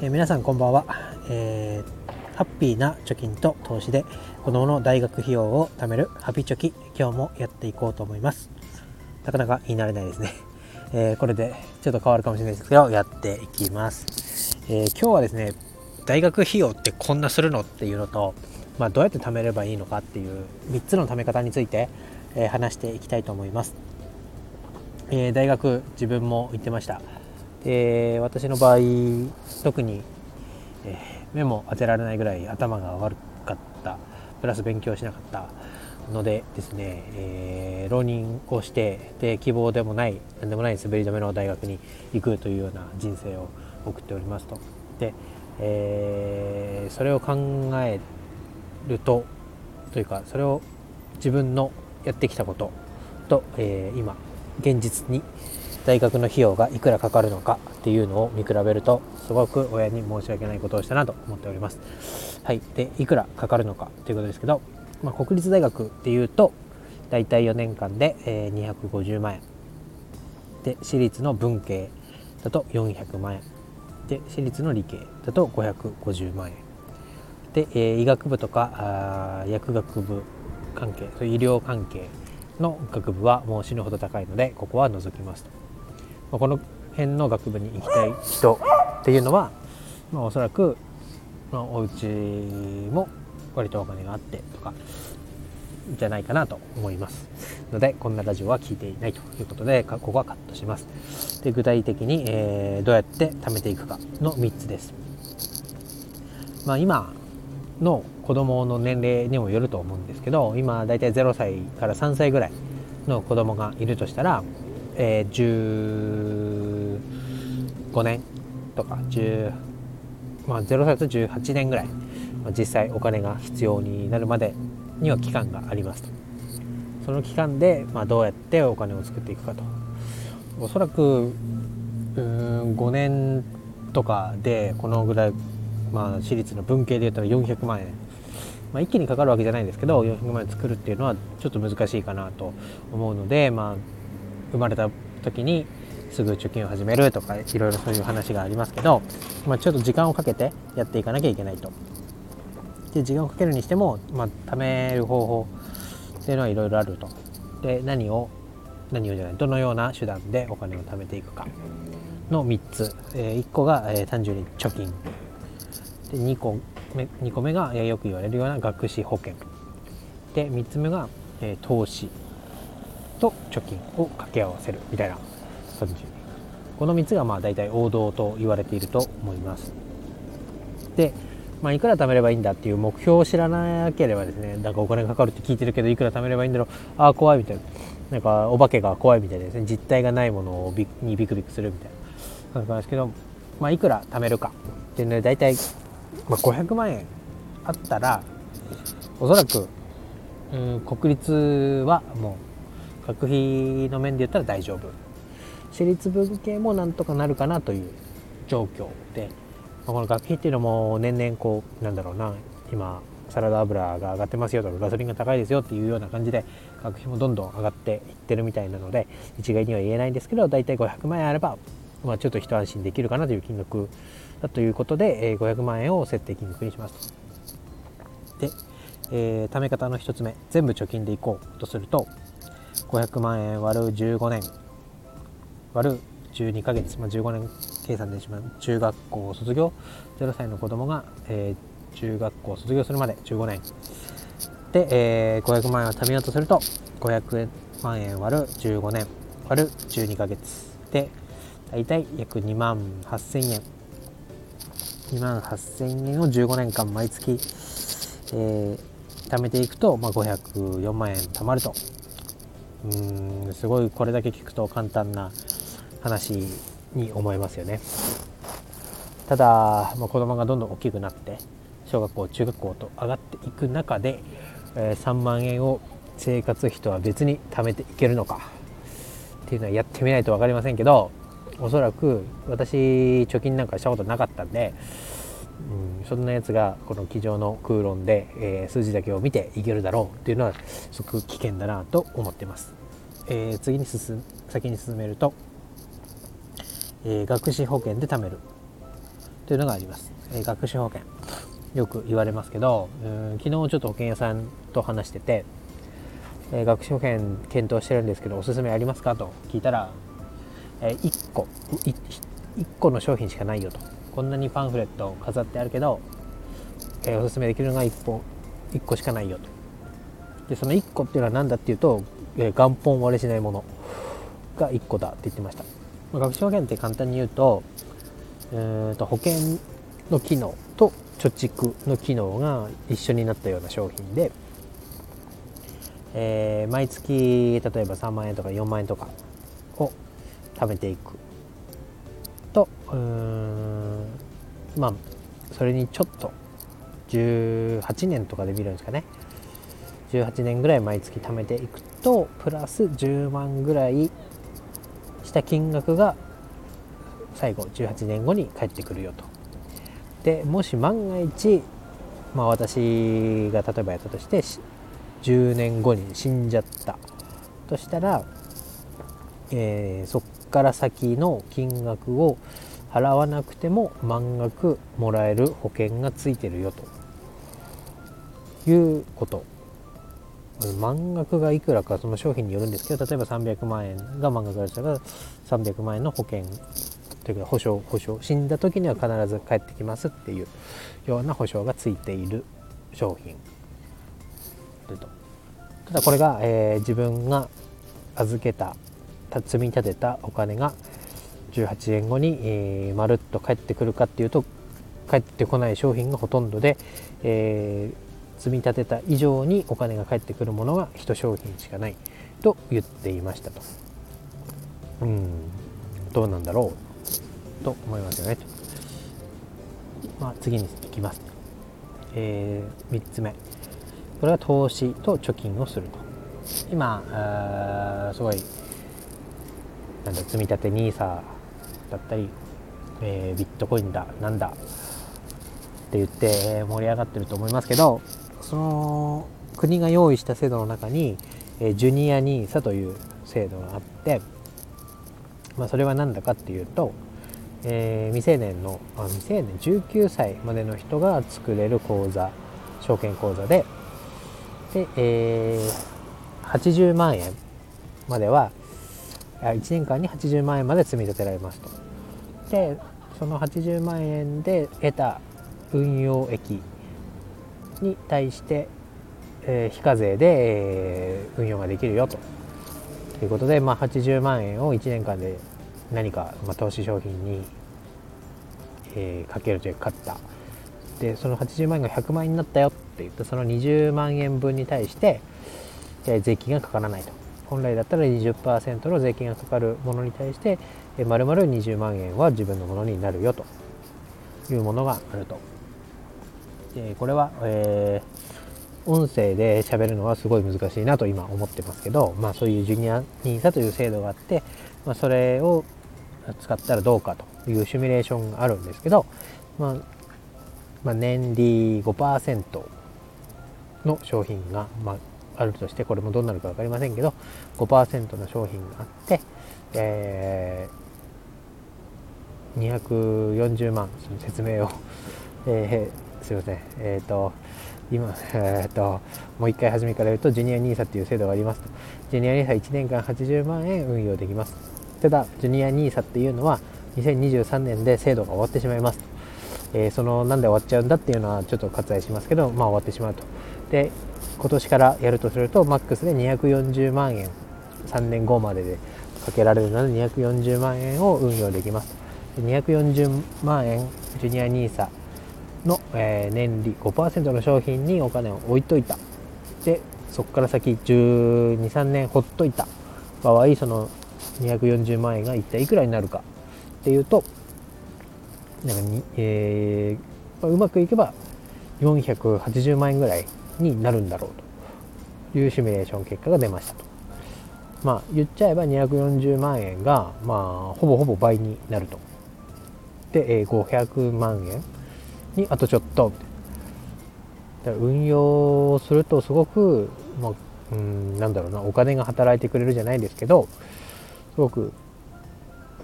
えー、皆さんこんばんは、えー、ハッピーな貯金と投資で子供の大学費用を貯めるハピチョキ今日もやっていこうと思います。なかなか言い慣れないですね、えー、これでちょっと変わるかもしれないですけどやっていきます、え今日はですね大学費用ってこんなするのっていうのとまあ、どうやって貯めればいいのかっていう3つの貯め方について、え話していきたいと思います、え大学自分も行ってました。で私の場合特に、えー、目も当てられないぐらい頭が悪かった。プラス勉強しなかったのでですね、えー、浪人をしてで希望でもない何でもない滑り止めの大学に行くというような人生を送っておりますと。で、えー、それを考えるとというかそれを自分のやってきたことと、えー、今現実に大学の費用がいくらかかるのかっていうのを見比べるとすごく親に申し訳ないことをしたなと思っております。はい、でいくらかかるのかということですけど、まあ、国立大学っていうと大体4年間で、えー、250万円。で私立の文系だと400万円。で私立の理系だと550万円。で、えー、医学部とかあ薬学部関係医療関係の学部はもう死ぬほど高いのでここは除きますと、この辺の学部に行きたい人っていうのは、まあ、おそらく、まあ、お家も割とお金があってとかじゃないかなと思います。のでこんなラジオは聞いていないということでここはカットします。で具体的に、えー、どうやって貯めていくかの3つです。まあ今の子供の年齢にもよると思うんですけど今だいたい0歳から3歳ぐらいの子供がいるとしたらえー、15年とか10、まあ、0歳と18年ぐらい、まあ、実際お金が必要になるまでには期間がありますと。その期間で、まあ、どうやってお金を作っていくかと。おそらくうん5年とかでこのぐらい、まあ、私立の文系で言ったら400万円。まあ、一気にかかるわけじゃないんですけど400万円作るっていうのはちょっと難しいかなと思うので、まあ、生まれた時にすぐ貯金を始めるとかいろいろそういう話がありますけど、まあ、ちょっと時間をかけてやっていかなきゃいけないと。で時間をかけるにしても、まあ、貯める方法っていうのはいろいろあると。で何を何をじゃないどのような手段でお金を貯めていくか。の3つ、えー、1個が、えー、単純に貯金。で2個目 ,2 個目が、えー、よく言われるような学資保険。で3つ目が、えー、投資。と貯金を掛け合わせるみたいな感じこの3つがまあ大体王道と言われていると思います。で、まあ、いくら貯めればいいんだっていう目標を知らなければですねなんかお金がかかるって聞いてるけどいくら貯めればいいんだろうああ怖いみたいな。なんかお化けが怖いみたいですね実体がないものをビにビクビクするみたいな。感じなんですけど、まあ、いくら貯めるかっていうので大体、まあ、500万円あったらおそらくうん国立はもう学費の面で言ったら大丈夫。私立文系もなんとかなるかなという状況で、まあ、この学費っていうのも年々こうなんだろうな今サラダ油が上がってますよとかガソリンが高いですよっていうような感じで学費もどんどん上がっていってるみたいなので一概には言えないんですけど大体500万円あれば、まあ、ちょっと一安心できるかなという金額だということで、え500万円を設定金額にしますで、えー、貯め方の1つ目全部貯金でいこうとすると500万円割る15年。割る12ヶ月、まあ、15年計算でしまう。中学校卒業。0歳の子供が、えー、中学校卒業するまで。15年。で、えー、500万円を貯めようとすると500万円割る15年。割る12ヶ月。で大体約2万8000円。2万8000円を15年間毎月、えー、貯めていくと、まあ、504万円貯まると。うんすごいこれだけ聞くと簡単な話に思いますよね。ただ、まあ、子供がどんどん大きくなって小学校中学校と上がっていく中で、えー、3万円を生活費とは別に貯めていけるのかっていうのはやってみないと分かりませんけどおそらく私貯金なんかしたことなかったんで、うん、そんなやつがこの机上の空論で、えー、数字だけを見ていけるだろうっていうのはすごく危険だなと思ってます。えー、次に進先に進めると、えー、学資保険で貯める。というのがあります、えー、学資保険。よく言われますけどうん昨日ちょっと保険屋さんと話してて、えー、学資保険検討してるんですけどおすすめありますかと聞いたら、えー、1個 1, 1個の商品しかないよと。こんなにパンフレット飾ってあるけど、えー、おすすめできるのが 1, 本1個しかないよと。でその1個っていうのは何だっていうと、えー、元本割れしないものが1個だって言ってました、まあ、学資保険って簡単に言うと,、えー、と保険の機能と貯蓄の機能が一緒になったような商品で、えー、毎月例えば3万円とか4万円とかを貯めていくとうんまあそれにちょっと18年とかで見るんですかね。18年ぐらい毎月貯めていくとプラス10万ぐらいした金額が最後18年後に返ってくるよと。でもし万が一、まあ、私が例えばやったとして10年後に死んじゃった。としたら、えー、そっから先の金額を払わなくても満額もらえる保険がついてるよと。いうこと。満額がいくらかその商品によるんですけど例えば300万円が満額だったら300万円の保険というか保証保証。死んだ時には必ず帰ってきますっていうような保証がついている商品。ただこれが、えー、自分が預けた積み立てたお金が18年後に、えー、まるっと帰ってくるかっていうと帰ってこない商品がほとんどで、えー、積み立てた以上にお金が返ってくるものが1商品しかないと言っていましたと。うんどうなんだろうと思いますよねと。まあ、次に行きます。えー、3つ目。これは投資と貯金をすると。今、すごい、なんだ、積み立て NISA だったり、えー、ビットコインだ、なんだって言って盛り上がってると思いますけど、その国が用意した制度の中に、えジュニア NISA という制度があって、まあ、それは何だかっていうと、えー、未成年のあ未成年19歳までの人が作れる口座証券口座でで、えー、80万円までは1年間に80万円まで積み立てられますと。でその80万円で得た運用益に対して、えー、非課税で、えー、運用ができるよと。いうことで、まあ、80万円を1年間で何か、まあ、投資商品に、えー、かけるというか買った。でその80万円が100万円になったよって言ってその20万円分に対して、えー、税金がかからないと。本来だったら20%の税金がかかるものに対して、えー、丸々20万円は自分のものになるよというものがあると。でこれは、えー、音声で喋るのはすごい難しいなと今思ってますけど、まあ、そういうジュニア NISA という制度があって、まあ、それを使ったらどうかというシミュレーションがあるんですけど、まあ、まあ、年利5%の商品が、まあ、あるとしてこれもどうなるか分かりませんけど5%の商品があって、えー、240万その説明を、えー、すいません。えっ、ー、と今、えー、ともう一回初めから言うとジュニア NISA っていう制度がありますと。ジュニア NISA1 年間80万円運用できます。ただジュニア NISA っていうのは2023年で制度が終わってしまいますえー、そのなんで終わっちゃうんだっていうのはちょっと割愛しますけどまあ終わってしまうと。で今年からやるとするとマックスで240万円。3年後まででかけられるので240万円を運用できます。240万円ジュニア NISA の、えー、年利5%の商品にお金を置いといた。でそこから先1 2 3年ほっといた。場合その240万円が一体いくらになるか。っていうとなんかに、えーまあ、うまくいけば480万円ぐらいになるんだろうというシミュレーション結果が出ましたと。まあ言っちゃえば240万円がまあほぼほぼ倍になると。で、えー、500万円にあとちょっとだから運用するとすごく、まあ、うんなんだろうなお金が働いてくれるじゃないですけどすごく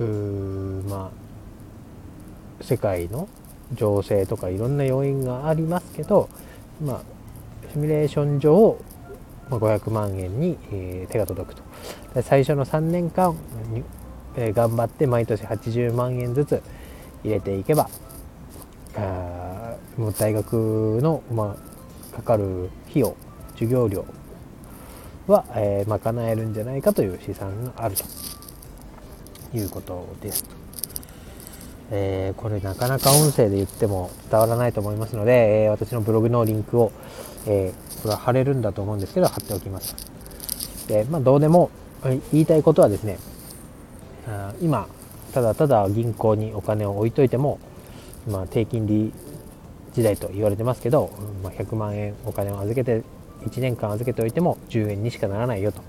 うまあ世界の情勢とかいろんな要因がありますけど、まあ、シミュレーション上500万円に、え手が届くと最初の3年間、え頑張って毎年80万円ずつ入れていけばあもう大学の、まあ、かかる費用授業料は、えー、賄えるんじゃないかという試算があるということです。えー、これなかなか音声で言っても伝わらないと思いますので、えー、私のブログのリンクを、えこれは貼れるんだと思うんですけど貼っておきます。でまあ、どうでも言いたいことはですねあ今ただただ銀行にお金を置いといても、まあ、低金利時代と言われてますけど、まあ、100万円お金を預けて1年間預けておいても10円にしかならないよと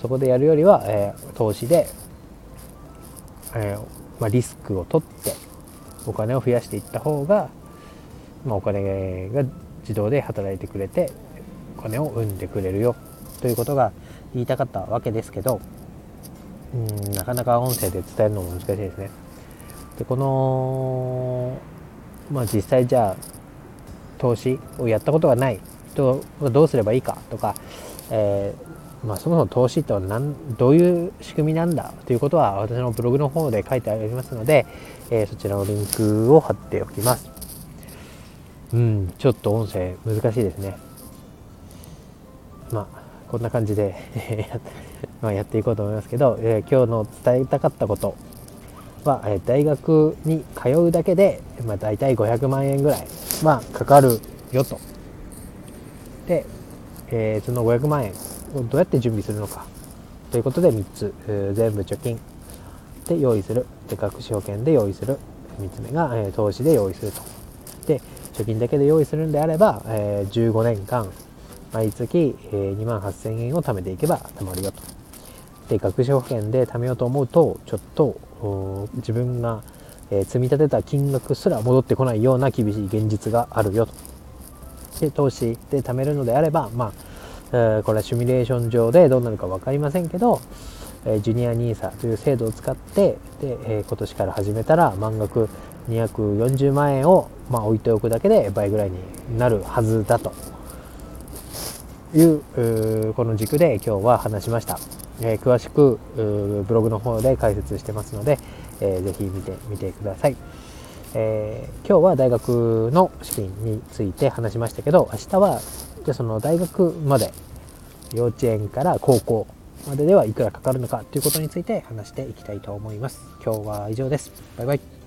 そこでやるよりは、えー、投資で、えー、まあ、リスクを取ってお金を増やしていった方が、まあ、お金が自動で働いてくれてお金を生んでくれるよということが言いたかったわけですけどうんなかなか音声で伝えるのも難しいですね。でこのまあ実際じゃあ投資をやったことがない人はどうすればいいかとか、えー、まあ、そもそも投資ってはどういう仕組みなんだということは私のブログの方で書いてありますので、えー、そちらのリンクを貼っておきます。うん、ちょっと音声難しいですね。まあ、こんな感じで まやっていこうと思いますけど、えー、今日の伝えたかったことは、え大学に通うだけで、まあ、大体500万円ぐらい、まあ、かかるよと。で、えー、その500万円をどうやって準備するのか。ということで3つ、えー、全部貯金。で用意する。で学資保険で用意する。3つ目が、え、投資で用意すると。で貯金だけで用意するんであれば、えー、15年間毎月、えー、2万8000円を貯めていけば貯まるよと。で学資保険で貯めようと思うとちょっと自分が、えー、積み立てた金額すら戻ってこないような厳しい現実があるよと。で投資で貯めるのであれば、まあえー、これはシミュレーション上でどうなるか分かりませんけど、えー、ジュニア NISA という制度を使ってで、え、今年から始めたら満額240万円を、まあ、置いておくだけで倍ぐらいになるはずだというこの軸で今日は話しました。えー、詳しくブログの方で解説してますので、えー、ぜひ見てみてください、えー、今日は大学の資金について話しましたけど明日はじゃその大学まで幼稚園から高校までではいくらかかるのかということについて話していきたいと思います。今日は以上です。バイバイ。